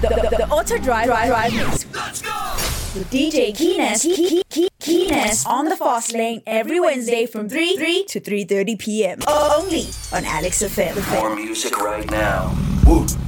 The, the, the Auto Drive Drive Drive Mix. With DJ Keenness, Key, Key, Keenness on the fast lane every Wednesday from 3 3 to 3:30 p.m. Only on Alex FM. More music right now. Woo. Woo.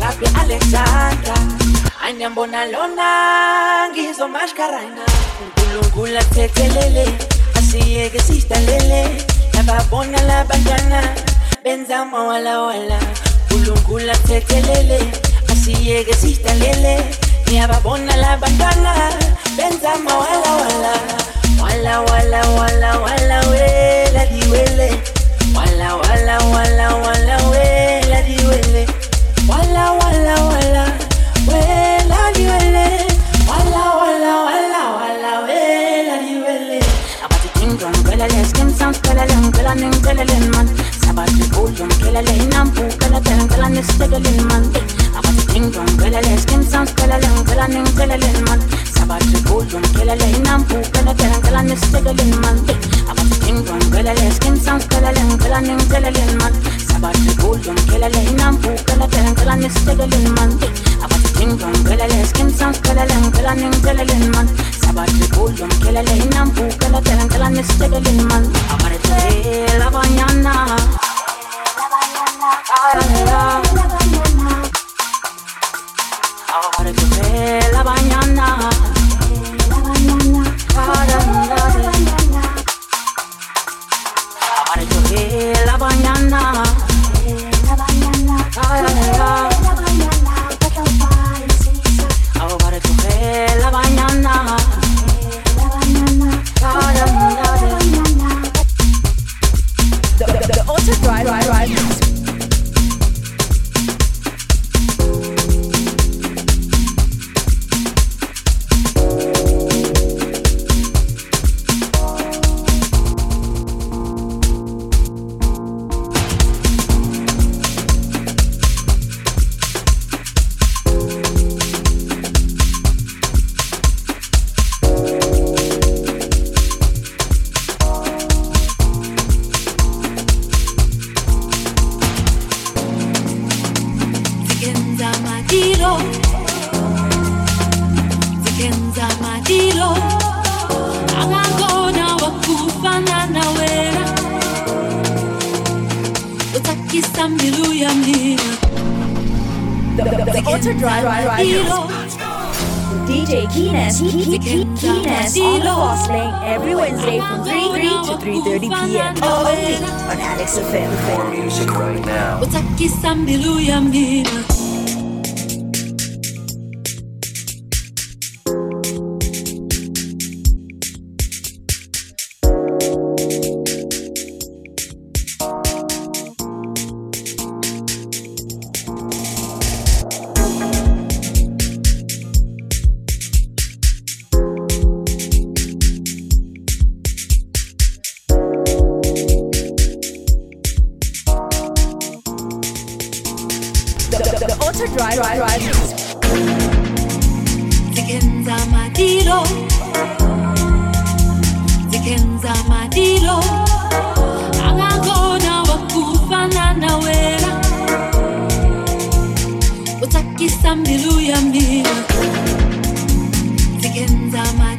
lapha alexandra. Ayinambona lona ngizomashkarana unkulunkulu athethelele asiyeke sidalele lababona labantwana benza mawalawala unkulunkulu athethelele asiyeke sidalele niyababona labantwana benza mawalawala wala wala wala wala wela diwele wala wala wala wala wela diwele skin sounds kelele man sabati kuldum kelele nampu kelele kelele kelele man abati kingdom kelele sounds kelele kelele kelele man sabati kuldum kelele nampu kelele kelele kelele man abati kingdom kelele sounds kelele kelele kelele man sabati kuldum kelele nampu Zikenza madilo Angangona na wera Utakisa milu ya mlima. Dilo DJ Keenest, Key- Key- Key- Keenest. On the Boss Lane every Wednesday from 3 3 to 3.30 p.m. Only on Alex FM. More music right now.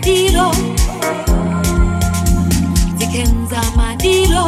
Madilo Zikenza madilo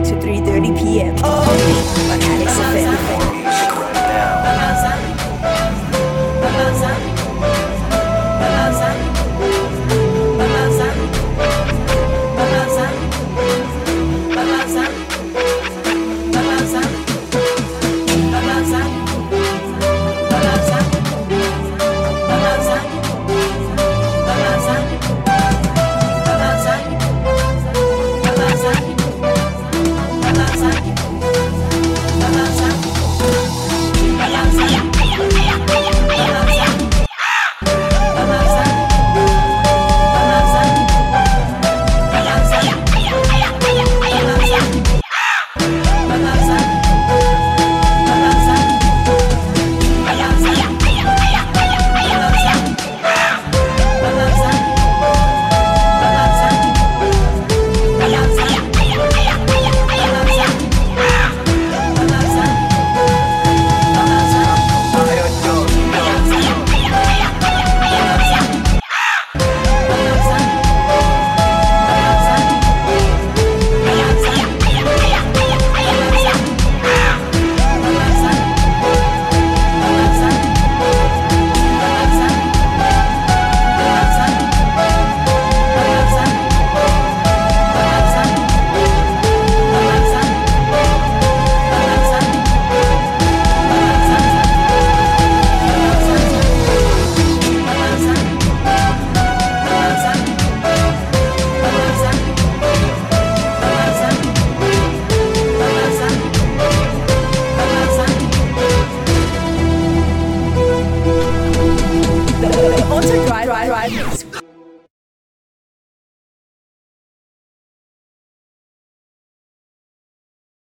to 3.30 p.m. only on Alex FM.